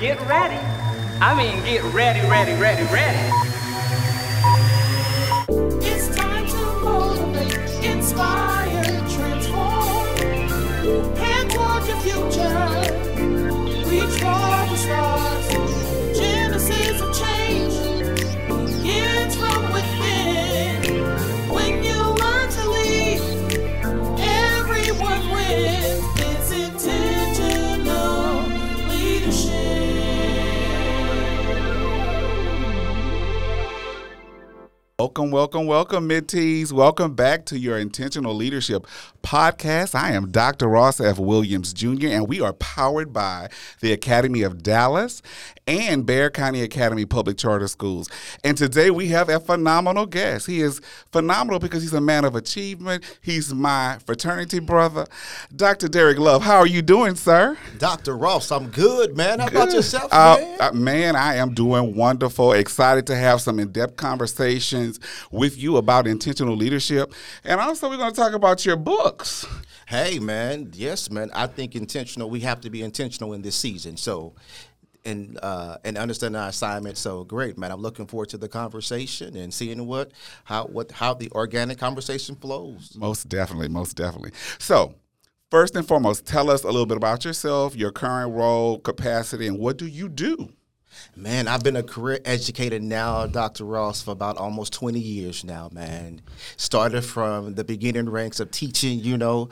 Get ready. I mean, get ready, ready, ready, ready. It's time to motivate, inspire, transform. Toward your future. Welcome, welcome, welcome, Mentees. Welcome back to your Intentional Leadership podcast. I am Dr. Ross F. Williams Jr., and we are powered by the Academy of Dallas and Bexar County Academy Public Charter Schools. And today we have a phenomenal guest. He is phenomenal because he's a man of achievement. He's my fraternity brother, Dr. Derrick Love. How are you doing, sir? Dr. Ross, I'm good, man. How about yourself, Uh, man? uh, man, I am doing wonderful. Excited to have some in depth conversations with you about intentional leadership. And also, we're going to talk about your books. hey, man. Yes, man. I think intentional. We have to be intentional in this season. So, and uh, and understand our assignment. So great, man. I'm looking forward to the conversation and seeing what how what how the organic conversation flows. Most definitely, most definitely. So, first and foremost, tell us a little bit about yourself, your current role, capacity, and what do you do? Man, I've been a career educator now, Dr. Ross, for about almost 20 years now, man. Started from the beginning ranks of teaching, you know.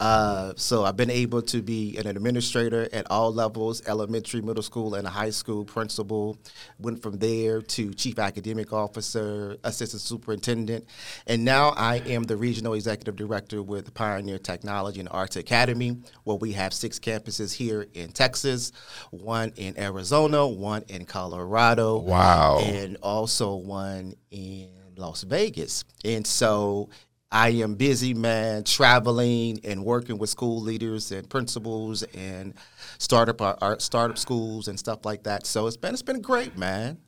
Uh, so I've been able to be an administrator at all levels elementary, middle school, and high school principal. Went from there to chief academic officer, assistant superintendent. And now I am the regional executive director with Pioneer Technology and Arts Academy, where we have six campuses here in Texas, one in Arizona, one in Colorado. Wow. And also one in Las Vegas. And so I am busy, man, traveling and working with school leaders and principals and startup uh, our, our startup schools and stuff like that. So it's been it's been great, man.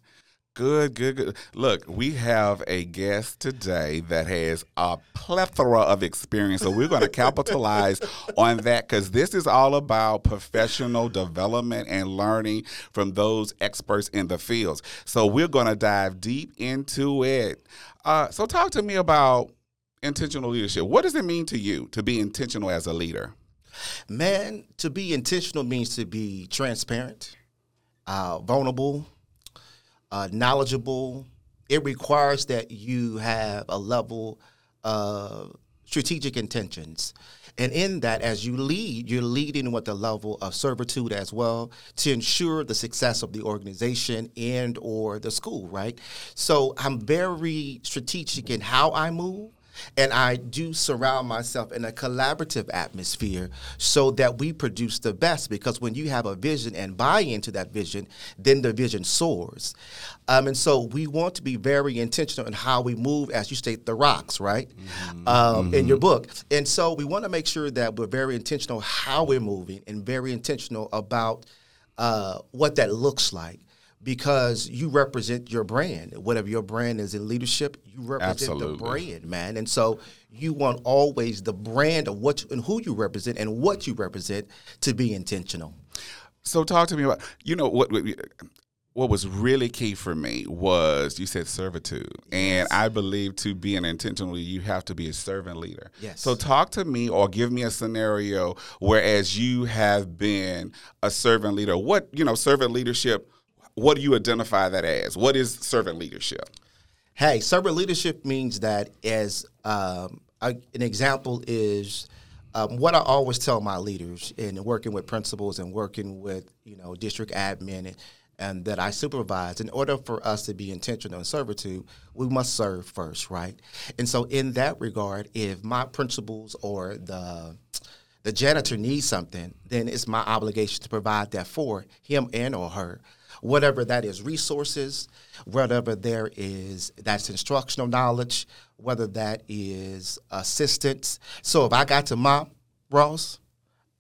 Good, good, good. Look, we have a guest today that has a plethora of experience. So we're going to capitalize on that because this is all about professional development and learning from those experts in the fields. So we're going to dive deep into it. Uh, so, talk to me about intentional leadership. What does it mean to you to be intentional as a leader? Man, to be intentional means to be transparent, uh, vulnerable, uh, knowledgeable. It requires that you have a level of strategic intentions. And in that, as you lead, you're leading with a level of servitude as well to ensure the success of the organization and or the school, right? So I'm very strategic in how I move. And I do surround myself in a collaborative atmosphere so that we produce the best. Because when you have a vision and buy into that vision, then the vision soars. Um, and so we want to be very intentional in how we move, as you state, the rocks, right? Um, In your book. And so we want to make sure that we're very intentional how we're moving and very intentional about uh, what that looks like because you represent your brand. Whatever your brand is in leadership, you represent Absolutely. the brand, man. And so you want always the brand of what you, and who you represent and what you represent to be intentional. So talk to me about you know what what, what was really key for me was you said servitude, and I believe to be an intentional leader, you have to be a servant leader. Yes. So talk to me or give me a scenario whereas you have been a servant leader. What you know, servant leadership. What do you identify that as? What is servant leadership? Hey, servant leadership means that as um, an example is um, what I always tell my leaders in working with principals and working with you know district admin and, and that I supervise. In order for us to be intentional in servitude, we must serve first, right? And so in that regard, if my principals or the the janitor needs something, then it's my obligation to provide that for him and or her. Whatever that is resources, whatever there is that's instructional knowledge, whether that is assistance. So if I got to mop, Ross,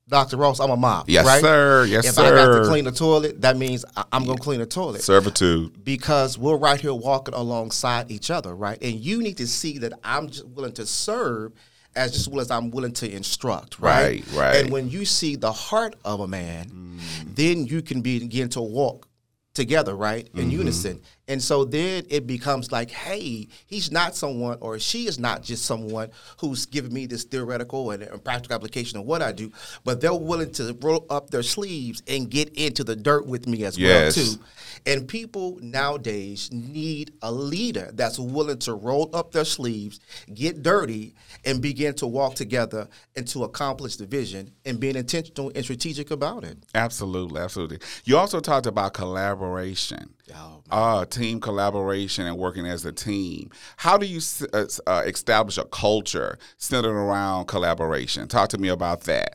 Dr. Ross, I'm a mop. Yes, right? sir. Yes, sir. if I got to clean the toilet, that means I'm going to clean the toilet Servitude. because we're right here walking alongside each other, right? And you need to see that I'm just willing to serve as just well as I'm willing to instruct, right? Right, right. And when you see the heart of a man, mm. then you can begin to walk together, right? In mm-hmm. unison. And so then it becomes like, hey, he's not someone or she is not just someone who's giving me this theoretical and, and practical application of what I do, but they're willing to roll up their sleeves and get into the dirt with me as Yes. well too. And people nowadays need a leader that's willing to roll up their sleeves, get dirty, and begin to walk together and to accomplish the vision and being intentional and strategic about it. Absolutely, absolutely. You also talked about collaboration, Oh, uh, team collaboration, and working as a team. How do you uh, uh, establish a culture centered around collaboration? Talk to me about that.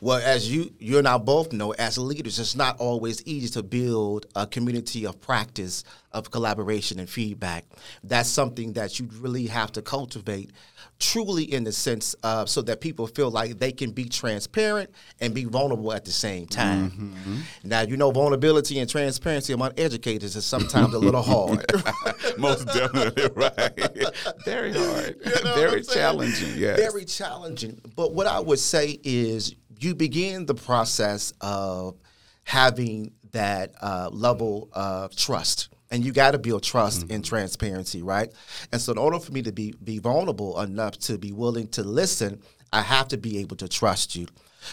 Well, as you you and I both know, as leaders, it's not always easy to build a community of practice of collaboration and feedback. That's something that you really have to cultivate, truly in the sense of so that people feel like they can be transparent and be vulnerable at the same time. Now, you know, vulnerability and transparency among educators is sometimes a little hard. Most definitely, right. Very hard, You know very challenging. Yes. Very challenging. But what I would say is you begin the process of having that uh, level of trust. And you got to build trust and transparency, right? And so, in order for me to be be vulnerable enough to be willing to listen, I have to be able to trust you.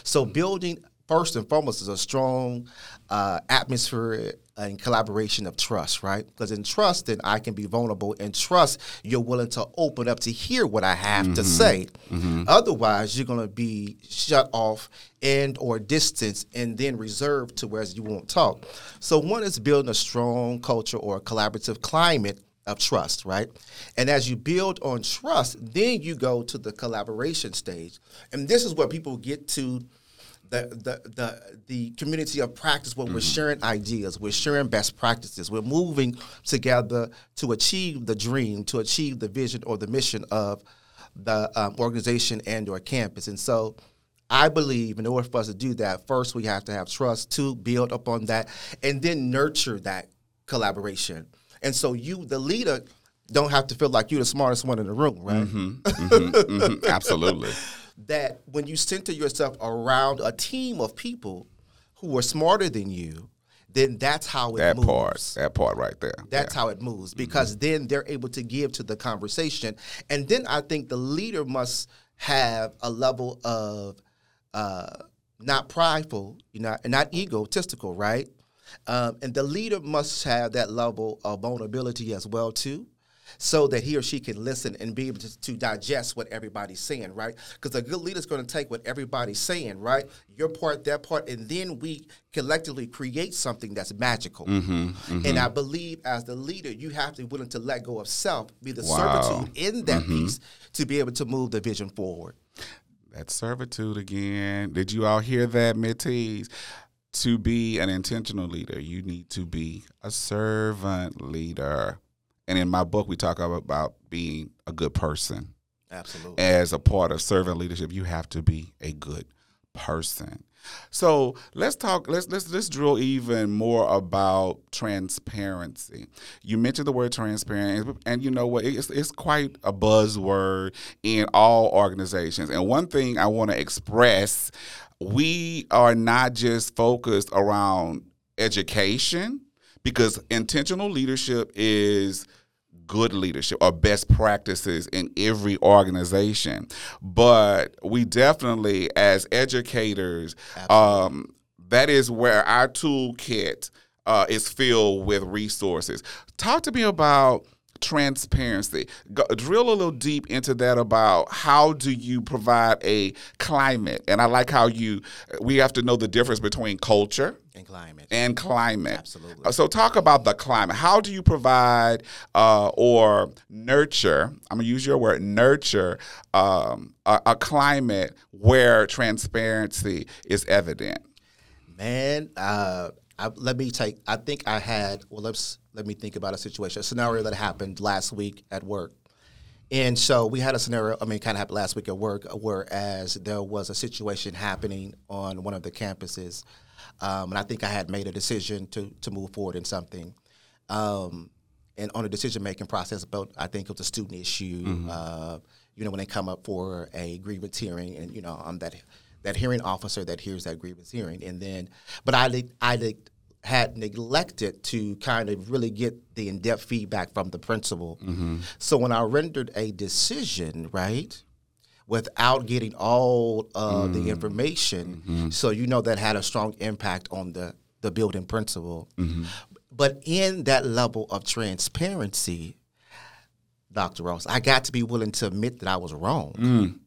So, building first and foremost is a strong uh, atmosphere Uh, and collaboration of trust, right? Because in trust, then I can be vulnerable. And trust, you're willing to open up to hear what I have to mm-hmm. say. Mm-hmm. Otherwise, you're going to be shut off and or distanced and then reserved to whereas you won't talk. So one is building a strong culture or a collaborative climate of trust, right? And as you build on trust, then you go to the collaboration stage. And this is where people get to the the the, the community of practice where we're sharing ideas, we're sharing best practices, we're moving together to achieve the dream, to achieve the vision or the mission of the um, organization and or campus. And so I believe in order for us to do that, first we have to have trust, to build upon that, and then nurture that collaboration. And so you, the leader, don't have to feel like you're the smartest one in the room, right? Mhm, absolutely. that when you center yourself around a team of people who are smarter than you, then that's how it That moves. part, that part right there. That's Yeah. how it moves because then they're able to give to the conversation. And then I think the leader must have a level of uh, not prideful, you know, and not egotistical, right? Um, and the leader must have that level of vulnerability as well too, so that he or she can listen and be able to, to digest what everybody's saying, right? Because a good leader is going to take what everybody's saying, right? Your part, their part, and then we collectively create something that's magical. Mm-hmm, and I mm-hmm. believe as the leader, you have to be willing to let go of self, be the Wow. servitude in that mm-hmm. piece to be able to move the vision forward. That servitude again. Did you all hear that, mentees? To be an intentional leader, you need to be a servant leader. And in my book, we talk about being a good person. Absolutely. As a part of servant leadership, you have to be a good person. So let's talk. Let's let's let's drill even more about transparency. You mentioned the word transparent, and you know what? It's it's quite a buzzword in all organizations. And one thing I want to express: we are not just focused around education, because intentional leadership is good leadership or best practices in every organization. But we definitely, as educators, um, that is where our toolkit uh, is filled with resources. Talk to me about transparency. Go, drill a little deep into that about how do you provide a climate, and I like how you. We have to know the difference between culture And climate. and climate. Absolutely. Uh, So talk about the climate. How do you provide uh, or nurture? I'm gonna use your word, nurture um, a, a climate where transparency is evident. Man, uh, I, let me take. I think I had. Well, let's let me think about a situation, a scenario that happened last week at work. And so we had a scenario. I mean, kind of happened last week at work, whereas there was a situation happening on one of the campuses, um, and I think I had made a decision to to move forward in something. Um, and on the decision making process about I think it was a student issue, uh, you know, when they come up for a grievance hearing, and you know, I'm that that hearing officer that hears that grievance hearing, and then, but I I had neglected to kind of really get the in-depth feedback from the principal. Mm-hmm. So when I rendered a decision, right, without getting all uh, the mm. information, mm-hmm. so you know that had a strong impact on the the building principal. Mm-hmm. But in that level of transparency, Dr. Ross, I got to be willing to admit that I was wrong. Mm.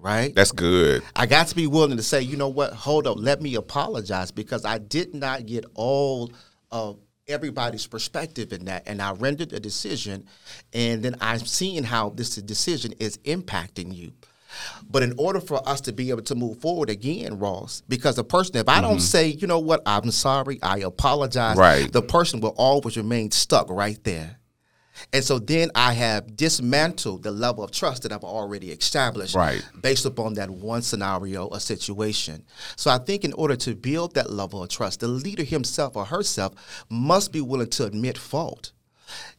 Right? That's good. I got to be willing to say, you know what, hold up, let me apologize because I did not get all of everybody's perspective in that. And I rendered a decision, and then I'm seeing how this decision is impacting you. But in order for us to be able to move forward again, Ross, because the person, if I don't mm-hmm. say, you know what, I'm sorry, I apologize, Right. the person will always remain stuck right there. And so then I have dismantled the level of trust that I've already established Right. based upon that one scenario or situation. So I think in order to build that level of trust, the leader himself or herself must be willing to admit fault.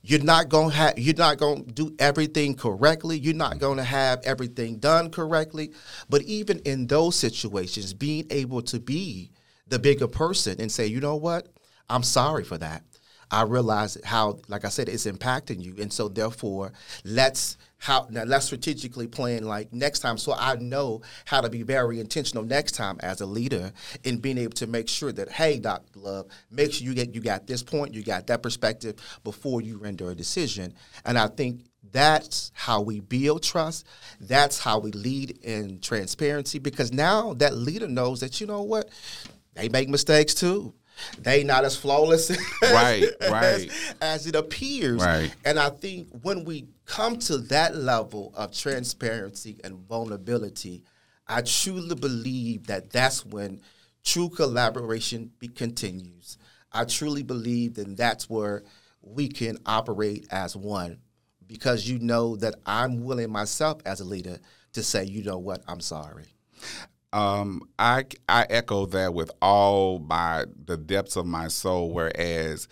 You're not gonna have you're not gonna do everything correctly. You're not mm-hmm. gonna have everything done correctly. But even in those situations, being able to be the bigger person and say, you know what, I'm sorry for that. I realize how, like I said, it's impacting you, and so therefore, let's how now let's strategically plan like next time, so I know how to be very intentional next time as a leader in being able to make sure that hey, Doctor Love, make sure you get you got this point, you got that perspective before you render a decision, and I think that's how we build trust. That's how we lead in transparency because now that leader knows that you know what, they make mistakes too. They not as flawless Right, as, right. as it appears. Right. And I think when we come to that level of transparency and vulnerability, I truly believe that that's when true collaboration be, continues. I truly believe that that's where we can operate as one because you know that I'm willing myself as a leader to say, you know what, I'm sorry. Um, I I echo that with all my the depths of my soul. Whereas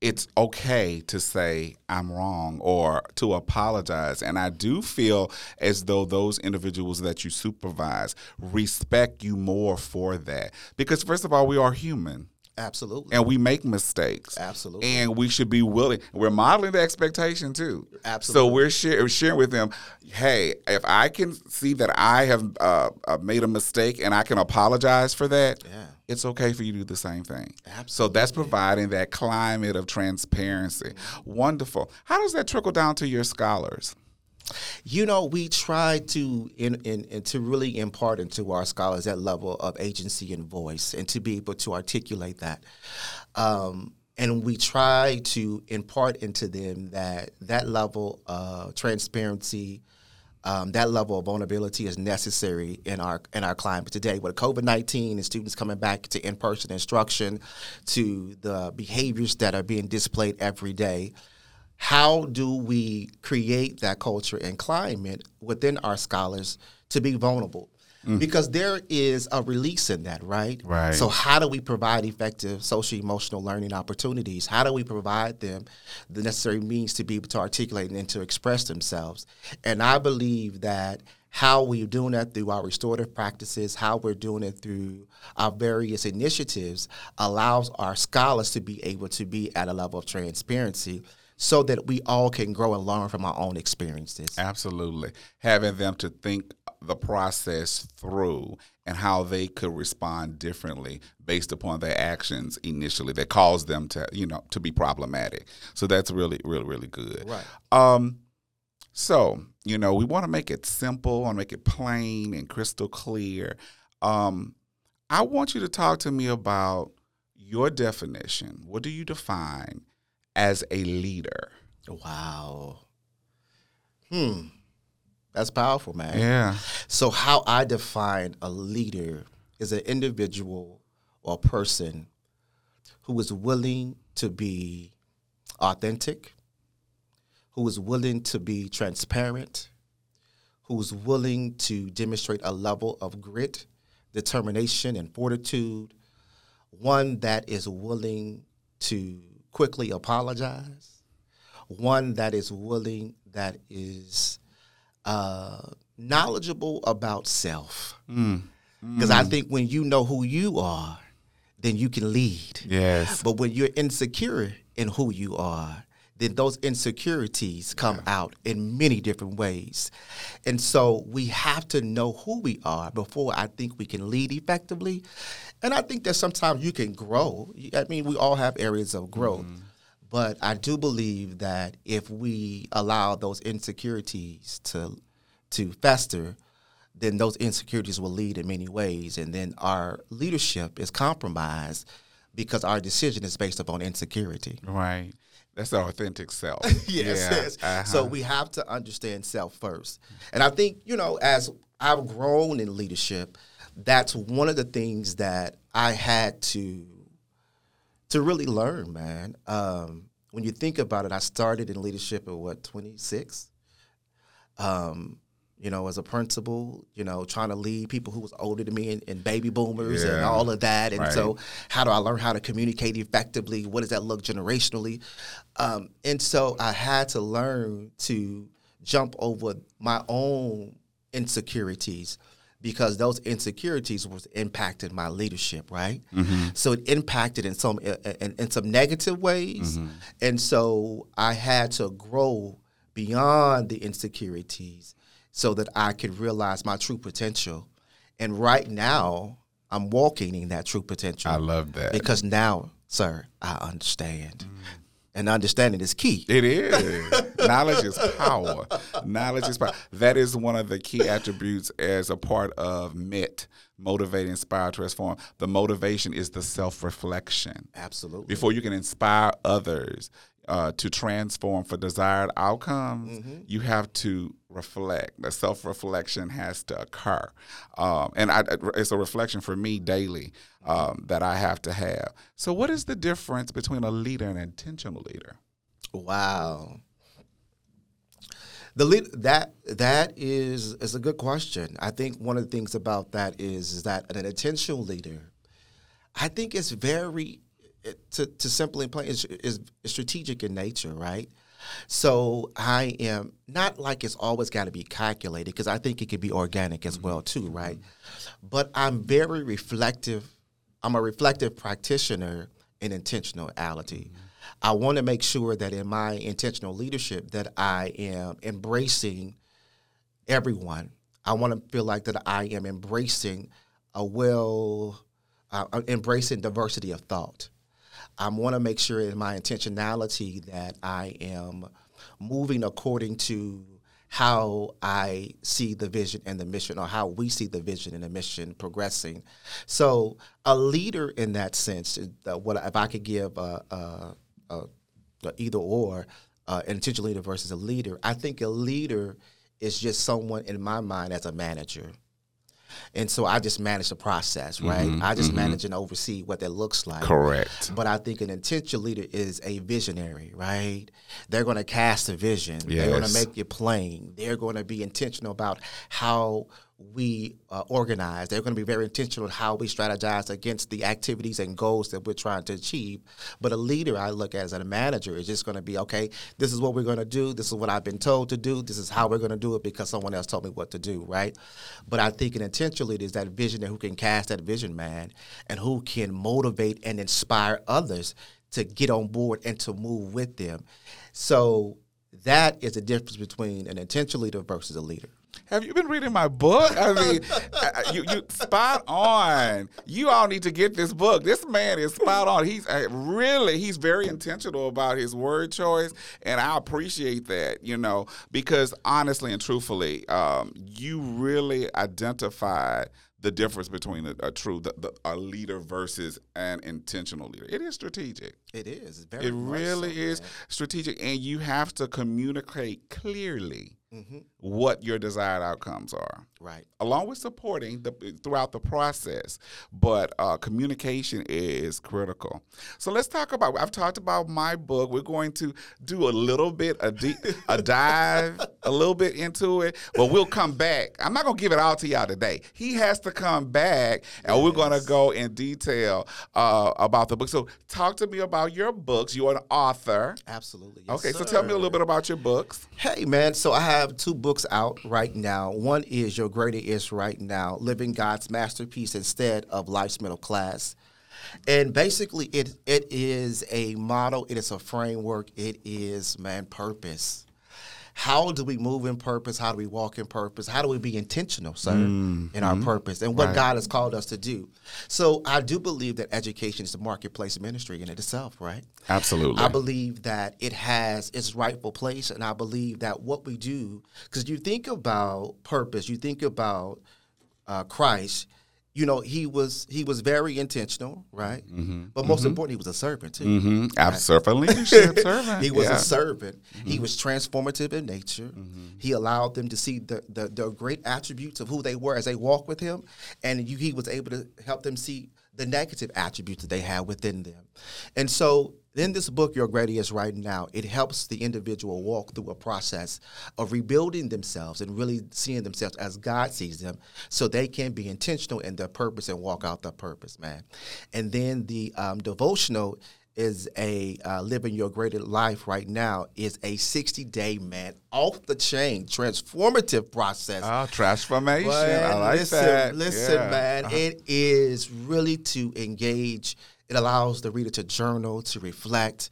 it's okay to say I'm wrong or to apologize, and I do feel as though those individuals that you supervise respect you more for that because first of all, we are human. Absolutely. and we make mistakes. Absolutely. And we should be willing. We're modeling the expectation too. Absolutely. So we're share, sharing with them, hey, if I can see that I have uh, uh, made a mistake and I can apologize for that, Yeah. it's okay for you to do the same thing. Absolutely. So that's providing that climate of transparency. Wonderful. How does that trickle down to your scholars? You know, we try to in, in, in to really impart into our scholars that level of agency and voice, and to be able to articulate that. Um, and we try to impart into them that that level of transparency, um, that level of vulnerability is necessary in our in our climate today. With COVID nineteen and students coming back to in person instruction, to the behaviors that are being displayed every day, how do we create that culture and climate within our scholars to be vulnerable? Mm. Because there is a release in that, right? Right. So, how do we provide effective social emotional learning opportunities? How do we provide them the necessary means to be able to articulate and to express themselves? And I believe that how we're doing that through our restorative practices, how we're doing it through our various initiatives, allows our scholars to be able to be at a level of transparency so that we all can grow and learn from our own experiences. Absolutely. Having them to think the process through and how they could respond differently based upon their actions initially that caused them to, you know, to be problematic. So that's really, really, really good. Right. Um, so, you know, we want to make it simple, want to make it plain and crystal clear. Um, I want you to talk to me about your definition. What do you define as a leader? Wow. Hmm. That's powerful, man. Yeah. So, how I define a leader is an individual or person who is willing to be authentic, who is willing to be transparent, who is willing to demonstrate a level of grit, determination, and fortitude, one that is willing to quickly apologize, one that is willing, that is uh, knowledgeable about self. Mm. Because I think when you know who you are, then you can lead. Yes. But when you're insecure in who you are, then those insecurities come out in many different ways. And so we have to know who we are before I think we can lead effectively. And I think that sometimes you can grow. I mean, we all have areas of growth. Mm-hmm. But I do believe that if we allow those insecurities to to fester, then those insecurities will lead in many ways, and then our leadership is compromised because our decision is based upon insecurity. Right. That's the authentic self. yes, Yeah, yes. uh-huh. So we have to understand self first, and I think you know, as I've grown in leadership, that's one of the things that I had to to really learn, man. Um, when you think about it, I started in leadership at what twenty six. Um, you know, as a principal, you know, trying to lead people who was older than me and, and baby boomers and all of that. And Right. so, how do I learn how to communicate effectively? What does that look generationally? Um, and so, I had to learn to jump over my own insecurities because those insecurities was impacted my leadership, right? So it impacted in some in, in some negative ways, and so I had to grow beyond the insecurities so that I could realize my true potential. And right now, I'm walking in that true potential. I love that. because now, sir, I understand, mm. and understanding is key. It is. Knowledge is power. Knowledge is power. That is one of the key attributes as a part of MIT, motivate, inspire, transform. The motivation is the self reflection. Absolutely. Before you can inspire others uh, to transform for desired outcomes, you have to reflect. The self reflection has to occur. Um, and I, it's a reflection for me daily um, that I have to have. So, what is the difference between a leader and an intentional leader? Wow. The lead, that that is is a good question. I think one of the things about that is, is that an intentional leader, I think is very it- to to simply play is, is strategic in nature, right? So I am not like it's always got to be calculated because I think it could be organic as well too, right? But I'm very reflective. I'm a reflective practitioner in intentionality. I want to make sure that in my intentional leadership that I am embracing everyone. I want to feel like that I am embracing a well, uh, uh, embracing diversity of thought. I want to make sure in my intentionality that I am moving according to how I see the vision and the mission, or how we see the vision and the mission progressing. So, a leader in that sense, what if I could give a, a, a, a either or, uh, an intentional leader versus a leader? I think a leader is just someone in my mind as a manager. And so I just manage the process, right? Mm-hmm, I just mm-hmm. manage and oversee what that looks like. Correct. But I think an intentional leader is a visionary, right? They're going to cast a vision. They're going to make it plain. They're going to be intentional about how we uh, organize. They're going to be very intentional in how we strategize against the activities and goals that we're trying to achieve. But a leader, I look at as a manager, is just going to be okay. This is what we're going to do. This is what I've been told to do. This is how we're going to do it because someone else told me what to do, right? But I think an intentional leader is that vision and who can cast that vision, man, and who can motivate and inspire others to get on board and to move with them. So that is the difference between an intentional leader versus a leader. Have you been reading my book? I mean, I- you you spot on. You all need to get this book. This man is spot on. He's uh, really he's very intentional about his word choice, and I appreciate that. You know, because honestly and truthfully, um, you really identified the difference between a, a true the, the, a leader versus an intentional leader. It is strategic. It is. Very It really so, is man. strategic, and you have to communicate clearly Mm-hmm. what your desired outcomes are Right. along with supporting the throughout the process. But uh, communication is critical. So let's talk about. I've talked about my book. We're going to do a little bit a deep a dive a little bit into it, but we'll come back. I'm not gonna give it all to y'all today. He has to come back, and we're gonna go in detail uh, about the book. So talk to me about your books. You're an author. Absolutely. Yes, Okay, so tell me a little bit about your books. Hey, man. So I have have two books out right now. One is Your Greater Is Right Now, Living God's Masterpiece Instead of Life's Middle Class. And basically it it is a model, it is a framework, it is man purpose. How do we move in purpose? How do we walk in purpose? How do we be intentional, sir, in our purpose and what Right. God has called us to do? So I do believe that education is the marketplace ministry in itself, right? Absolutely. I believe that it has its rightful place, and I believe that what we do, because you think about purpose, you think about uh, Christ. You know, he was he was very intentional, right? Mm-hmm. But most mm-hmm. important, he was a servant too. mm-hmm. Servant leadership, servant. He was yeah. a servant. He was mm-hmm. transformative in nature. He allowed them to see the, the the great attributes of who they were as they walked with him, and you, he was able to help them see the negative attributes that they had within them. And so, in this book, Your Is Right Now, it helps the individual walk through a process of rebuilding themselves and really seeing themselves as God sees them, so they can be intentional in their purpose and walk out their purpose, man. And then the um, devotional is a uh, living your greater life right now is a 60 day man off the chain transformative process Oh, transformation. I like listen, that. listen Yeah. Uh-huh. man it is really to engage it allows the reader to journal to reflect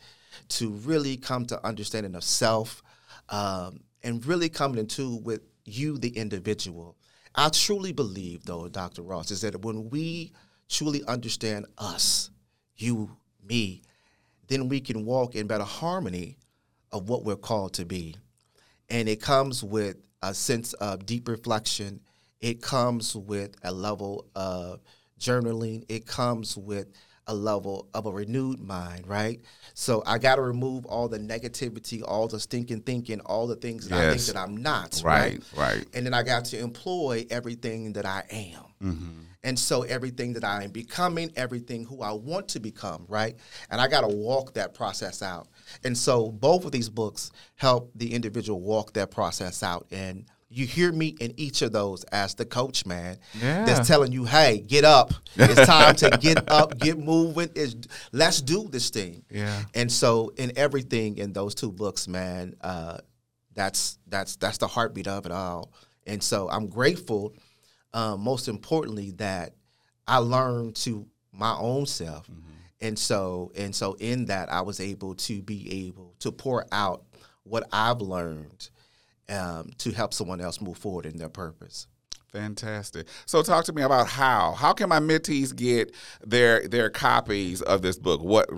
to really come to understanding of self um, and really coming into with you the individual i truly believe though dr ross is that when we truly understand us you me then we can walk in better harmony of what we're called to be. And it comes with a sense of deep reflection. It comes with a level of journaling. It comes with a level of a renewed mind, right? So I got to remove all the negativity, all the stinking thinking, all the things that I think that I'm not, Right, right? right. And then I got to employ everything that I am. Mm-hmm. And so everything that I am becoming, everything who I want to become, right? And I got to walk that process out. And so both of these books help the individual walk that process out. And you hear me in each of those as the coach, man. Yeah. That's telling you, hey, get up. It's time to get up, get moving. It's, let's do this thing. Yeah. And so in everything in those two books, man, uh, that's that's that's the heartbeat of it all. And so I'm grateful, um, most importantly, that I learned to my own self. And so and so in that I was able to be able to pour out what I've learned um, to help someone else move forward in their purpose. Fantastic. So talk to me about how. How can my mentees get their their copies of this book? What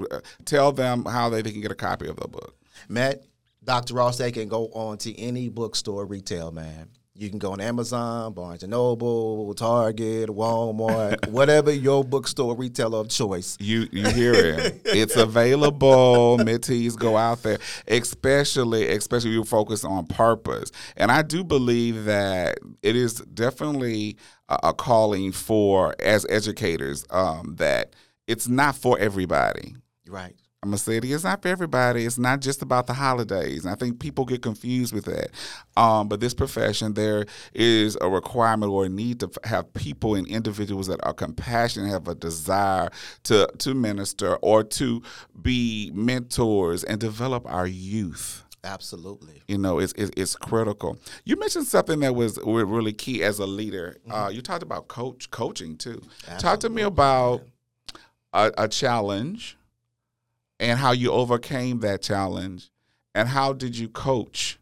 tell them how they, they can get a copy of the book. Matt, Dr. Ross, they can go on to any bookstore retail, man. You can go on Amazon, Barnes and Noble, Target, Walmart, whatever your bookstore retailer of choice. You you hear it. it's available. Mentees go out there, especially especially if you focus on purpose. And I do believe that it is definitely a, a calling for as educators um, that it's not for everybody. Right. I'm gonna say it is not for everybody. It's not just about the holidays. And I think people get confused with that. Um, but this profession, there is a requirement or a need to have people and individuals that are compassionate, have a desire to to minister or to be mentors and develop our youth. Absolutely. You know, it's, it's it's critical. You mentioned something that was wa- really key as a leader. Uh, you talked about coach coaching too. Talk to me about a, a challenge and how you overcame that challenge, and how did you coach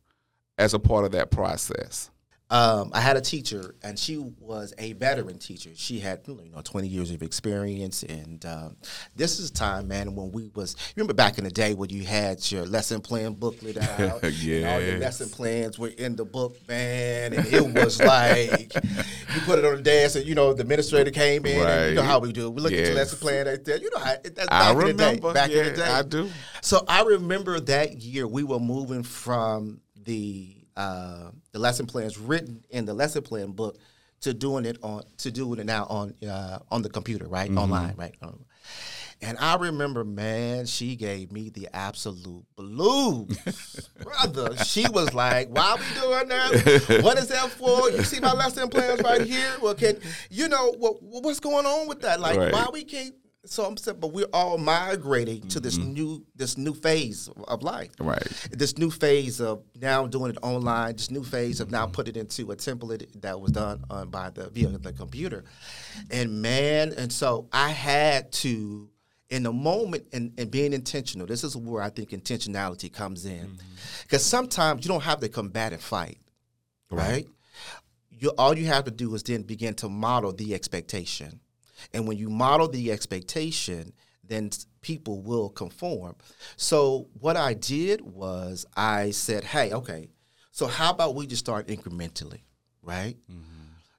as a part of that process? Um, I had a teacher, and she was a veteran teacher. She had you know 20 years of experience, and um, this is a time, man, when we was. You remember back in the day when you had your lesson plan booklet out, and all your lesson plans were in the book, man, and it was like you put it on the desk, and you know the administrator came in, and you know how we do. We look at Yes. your lesson plan right there. You know how that's back I in the remember. day. Back yeah, in the day, I do. so I remember that year we were moving from the uh, the lesson plans written in the lesson plan book to doing it on to doing it now on uh, on the computer, right, online, right. Um, and I remember, man, she gave me the absolute blues, brother. She was like, "Why we doing that? What is that for? You see my lesson plans right here. Well, can you know what what's going on with that? Like, Right. why we can't So I'm saying, but we're all migrating to this mm-hmm. new this new phase of life. Right. This new phase of now doing it online. This new phase of now mm-hmm. putting it into a template that was done on by the via the computer, and man, and so I had to. In the moment and, and being intentional, this is where I think intentionality comes in. Mm-hmm. Because sometimes you don't have to combat and fight, right? You, all you have to do is then begin to model the expectation. And when you model the expectation, then people will conform. So what I did was I said, hey, okay, so how about we just start incrementally, right? Mm-hmm.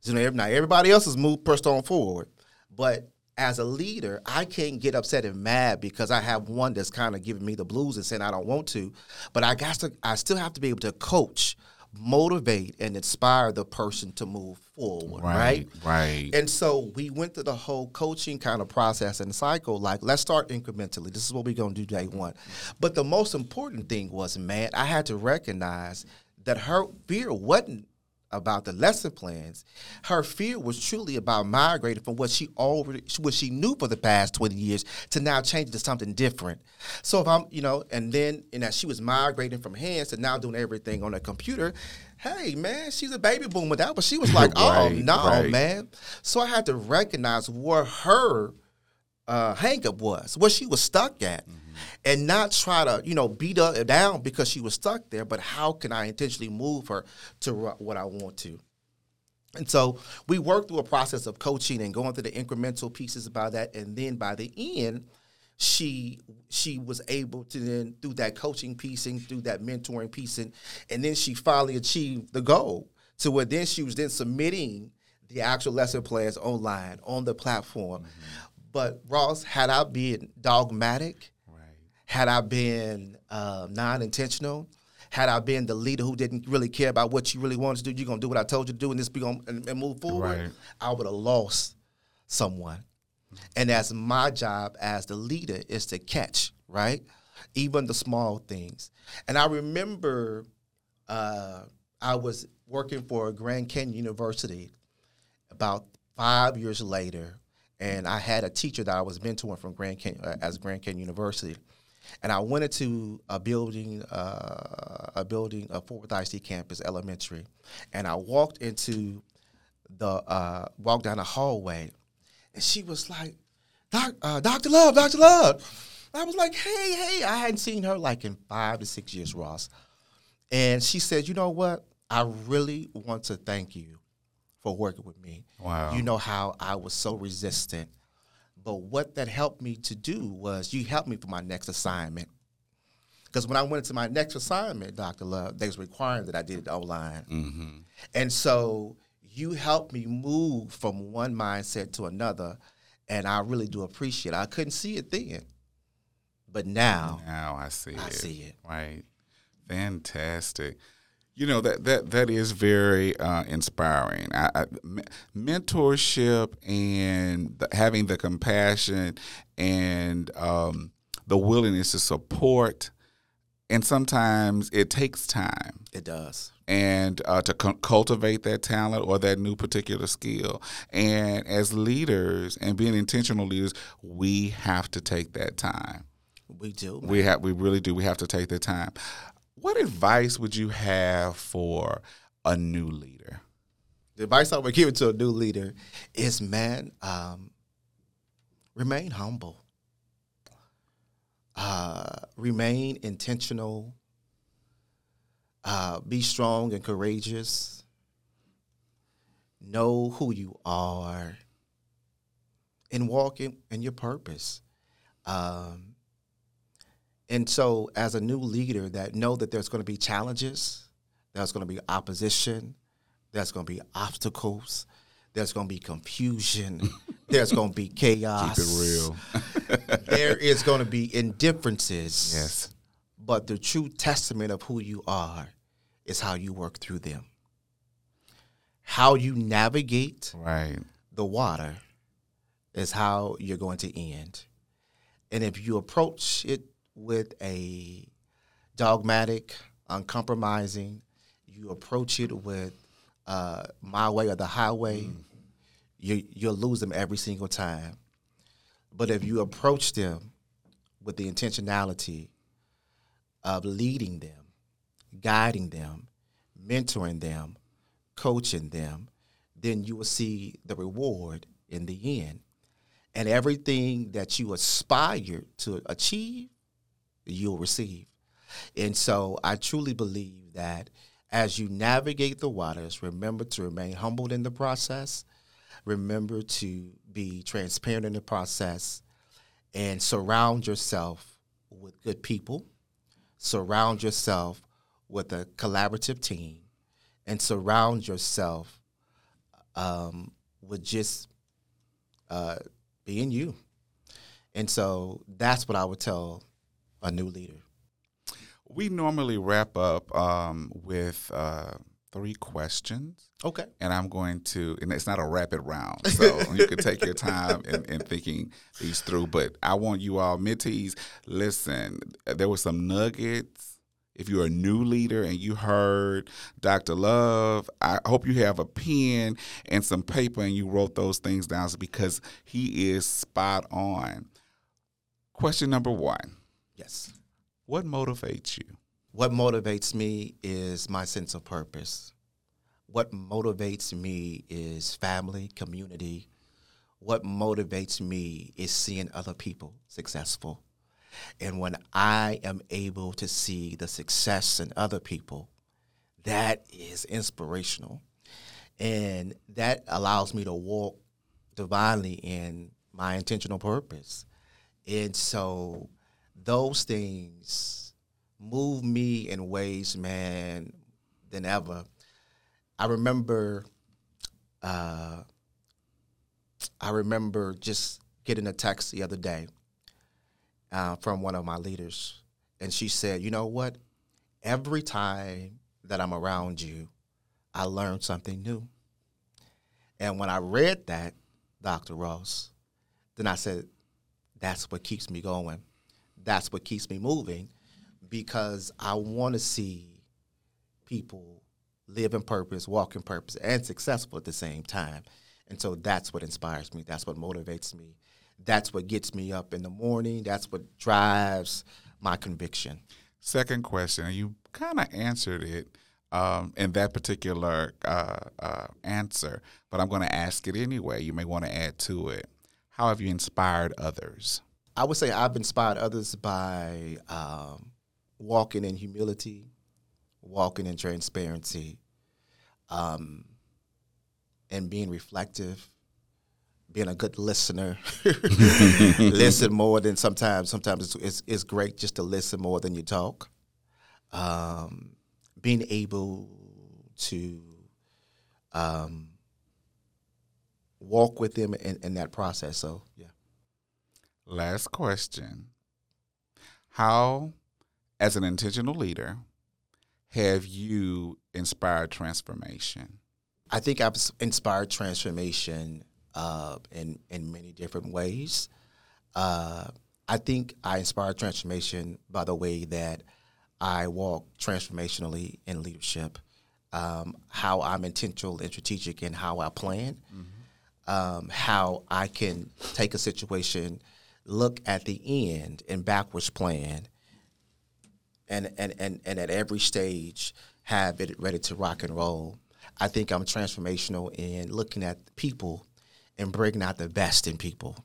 So now, now everybody else has moved pushed on forward, but as a leader, I can't get upset and mad because I have one that's kind of giving me the blues and saying I don't want to, but I got to, I still have to be able to coach, motivate, and inspire the person to move forward, right? Right. And so we went through the whole coaching kind of process and cycle. Like, let's start incrementally. This is what we're going to do day one. But the most important thing was, man, I had to recognize that her fear wasn't about the lesson plans. Her fear was truly about migrating from what she already, what she knew for the past 20 years to now changing to something different. So if I'm, you know, and then, and as she was migrating from hands to now doing everything on a computer, hey, man, she's a baby boomer. That but she was like, oh, no, right. man. So I had to recognize where her uh, hangup was, where she was stuck at, and not try to you know beat her down because she was stuck there. But how can I intentionally move her to what I want to? And so we worked through a process of coaching and going through the incremental pieces about that, and then by the end, she she was able to then through that coaching piecing, through that mentoring piecing, and then she finally achieved the goal to where then she was then submitting the actual lesson plans online on the platform. Mm-hmm. But Ross, had I been dogmatic, had I been uh, non-intentional, had I been the leader who didn't really care about what you really wanted to do, you're gonna do what I told you to do, and this be gonna and, and move forward. Right. I would have lost someone, and that's my job as the leader is to catch right, even the small things. And I remember uh, I was working for Grand Canyon University about five years later, and I had a teacher that I was mentoring from Grand Canyon uh, as Grand Canyon University, and I went into a building, uh, a building, a Fort Worth ISD campus elementary, and I walked into the uh, walked down the hallway, and she was like, Doc, uh, "Doctor Love, Doctor Love." I was like, "Hey, hey!" I hadn't seen her like in five to six years, Ross. And she said, "You know what? I really want to thank you for working with me. Wow. You know how I was so resistant, but what that helped me to do was you helped me for my next assignment. Because when I went into my next assignment, Dr. Love, they was requiring that I did it online. Mm-hmm. And so you helped me move from one mindset to another, and I really do appreciate it. I couldn't see it then, but now Now I see I it. I see it. Right. Fantastic. You know that that that is very uh, inspiring. I, I, mentorship and the, having the compassion and um, the willingness to support, and sometimes it takes time it does. and uh, to cu- cultivate that talent or that new particular skill. And as leaders and being intentional leaders, we have to take that time. We do. We have, we really do. We have to take the time. What advice would you have for a new leader? the advice I would give to a new leader is, man, um, remain humble. Uh, remain intentional. Uh, be strong and courageous. Know who you are. And walk in, in your purpose. Um, and so, as a new leader, that know that there's going to be challenges, there's going to be opposition, there's going to be obstacles, there's going to be confusion, there's going to be chaos. Keep it real. there is going to be indifferences. Yes. But the true testament of who you are is how you work through them. How you navigate Right. the water is how you're going to end. And if you approach it with a dogmatic, uncompromising, you approach it with uh, my way or the highway, you, you'll lose them every single time. But if you approach them with the intentionality of leading them, guiding them, mentoring them, coaching them, then you will see the reward in the end. And everything that you aspire to achieve, you'll receive. And so I truly believe that as you navigate the waters, remember to remain humbled in the process, remember to be transparent in the process, and surround yourself with good people, surround yourself with a collaborative team, and surround yourself um, with just uh, being you. And so that's what I would tell a new leader. We normally wrap up um, with uh, three questions. Okay. And I'm going to, and it's not a rapid round, so you can take your time in, in thinking these through. But I want you all, mentees, listen, there were some nuggets. If you're a new leader and you heard Dr. Love, I hope you have a pen and some paper and you wrote those things down because he is spot on. Question number one Yes. What motivates you? What motivates me is my sense of purpose. What motivates me is family, community. What motivates me is seeing other people successful. And when I am able to see the success in other people, that is inspirational. And that allows me to walk divinely in my intentional purpose. And so those things move me in ways, man, than ever. I remember, uh, I remember just getting a text the other day uh, from one of my leaders, and she said, "You know what? Every time that I'm around you, I learn something new." And when I read that, Dr. Ross, then I said, "That's what keeps me going. That's what keeps me moving." because I want to see people live in purpose, walk in purpose, and successful at the same time. And so that's what inspires me. That's what motivates me. That's what gets me up in the morning. That's what drives my conviction. Second question, you kind of answered it um, in that particular uh, uh, answer, but I'm going to ask it anyway. You may want to add to it. How have you inspired others? I would say I've inspired others by um, walking in humility, walking in transparency, um, and being reflective, being a good listener. listen more than sometimes. Sometimes it's, it's, it's great just to listen more than you talk. Um, being able to um, walk with them in, in that process. So, yeah. Last question. How, as an intentional leader, have you inspired transformation? I think I've inspired transformation uh, in in many different ways. Uh, I think I inspired transformation by the way that I walk transformationally in leadership, um, how I'm intentional and strategic in how I plan, um, how I can take a situation, look at the end and backwards plan, and, and, and, and at every stage have it ready to rock and roll. I think I'm transformational in looking at people and bringing out the best in people.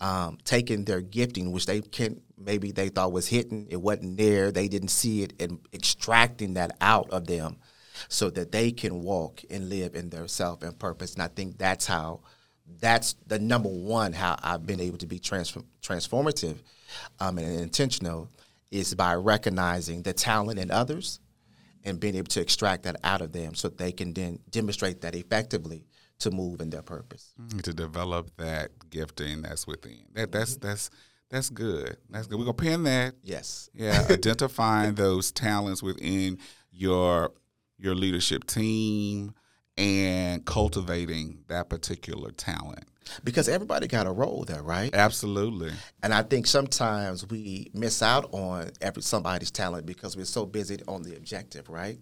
Um, taking their gifting, which they can maybe they thought was hidden, it wasn't there, they didn't see it, and extracting that out of them so that they can walk and live in their self and purpose. And I think that's how, that's the number one how I've been able to be transform, transformative um, and intentional is by recognizing the talent in others and being able to extract that out of them so they can then demonstrate that effectively to move in their purpose. to develop that gifting that's within. That that's that's that's good. That's good. We're gonna pin that. Yes. Yeah, identifying those talents within your your leadership team and cultivating that particular talent. Because everybody got a role there, right? Absolutely. And I think sometimes we miss out on every somebody's talent because we're so busy on the objective, right?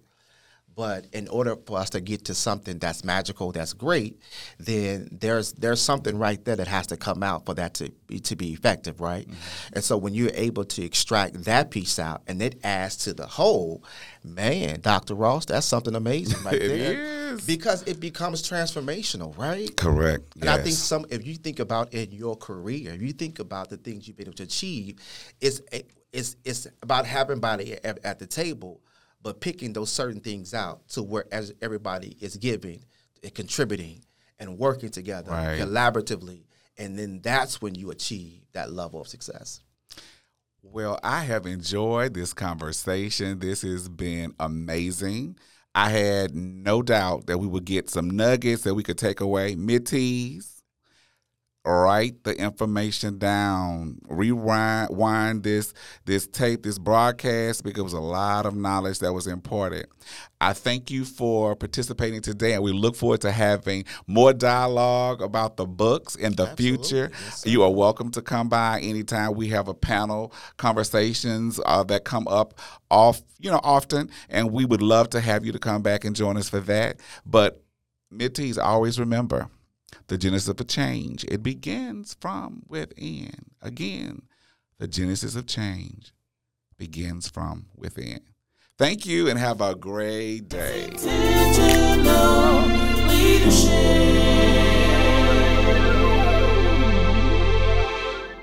But in order for us to get to something that's magical, that's great, then there's there's something right there that has to come out for that to be, to be effective, right? Mm-hmm. And so when you're able to extract that piece out and it adds to the whole, man, Dr. Ross, that's something amazing right It there. is. Because it becomes transformational, right? Correct. And I think some, if you think about in your career, if you think about the things you've been able to achieve, it's it's it's about having body at, at the table, but picking those certain things out to where as everybody is giving and contributing and working together Right. collaboratively, and then that's when you achieve that level of success. Well, I have enjoyed this conversation. This has been amazing. I had no doubt that we would get some nuggets that we could take away. Midtees, write the information down. Rewind wind this this tape, this broadcast, because it was a lot of knowledge that was important. I thank you for participating today, and we look forward to having more dialogue about the books in the future. you are welcome to come by anytime. We have a panel conversations uh, that come up off, you know, often, and we would love to have you to come back and join us for that. But Midtees, always remember the genesis of a change. It begins from within. Again, the genesis of change begins from within. Thank you and have a great day.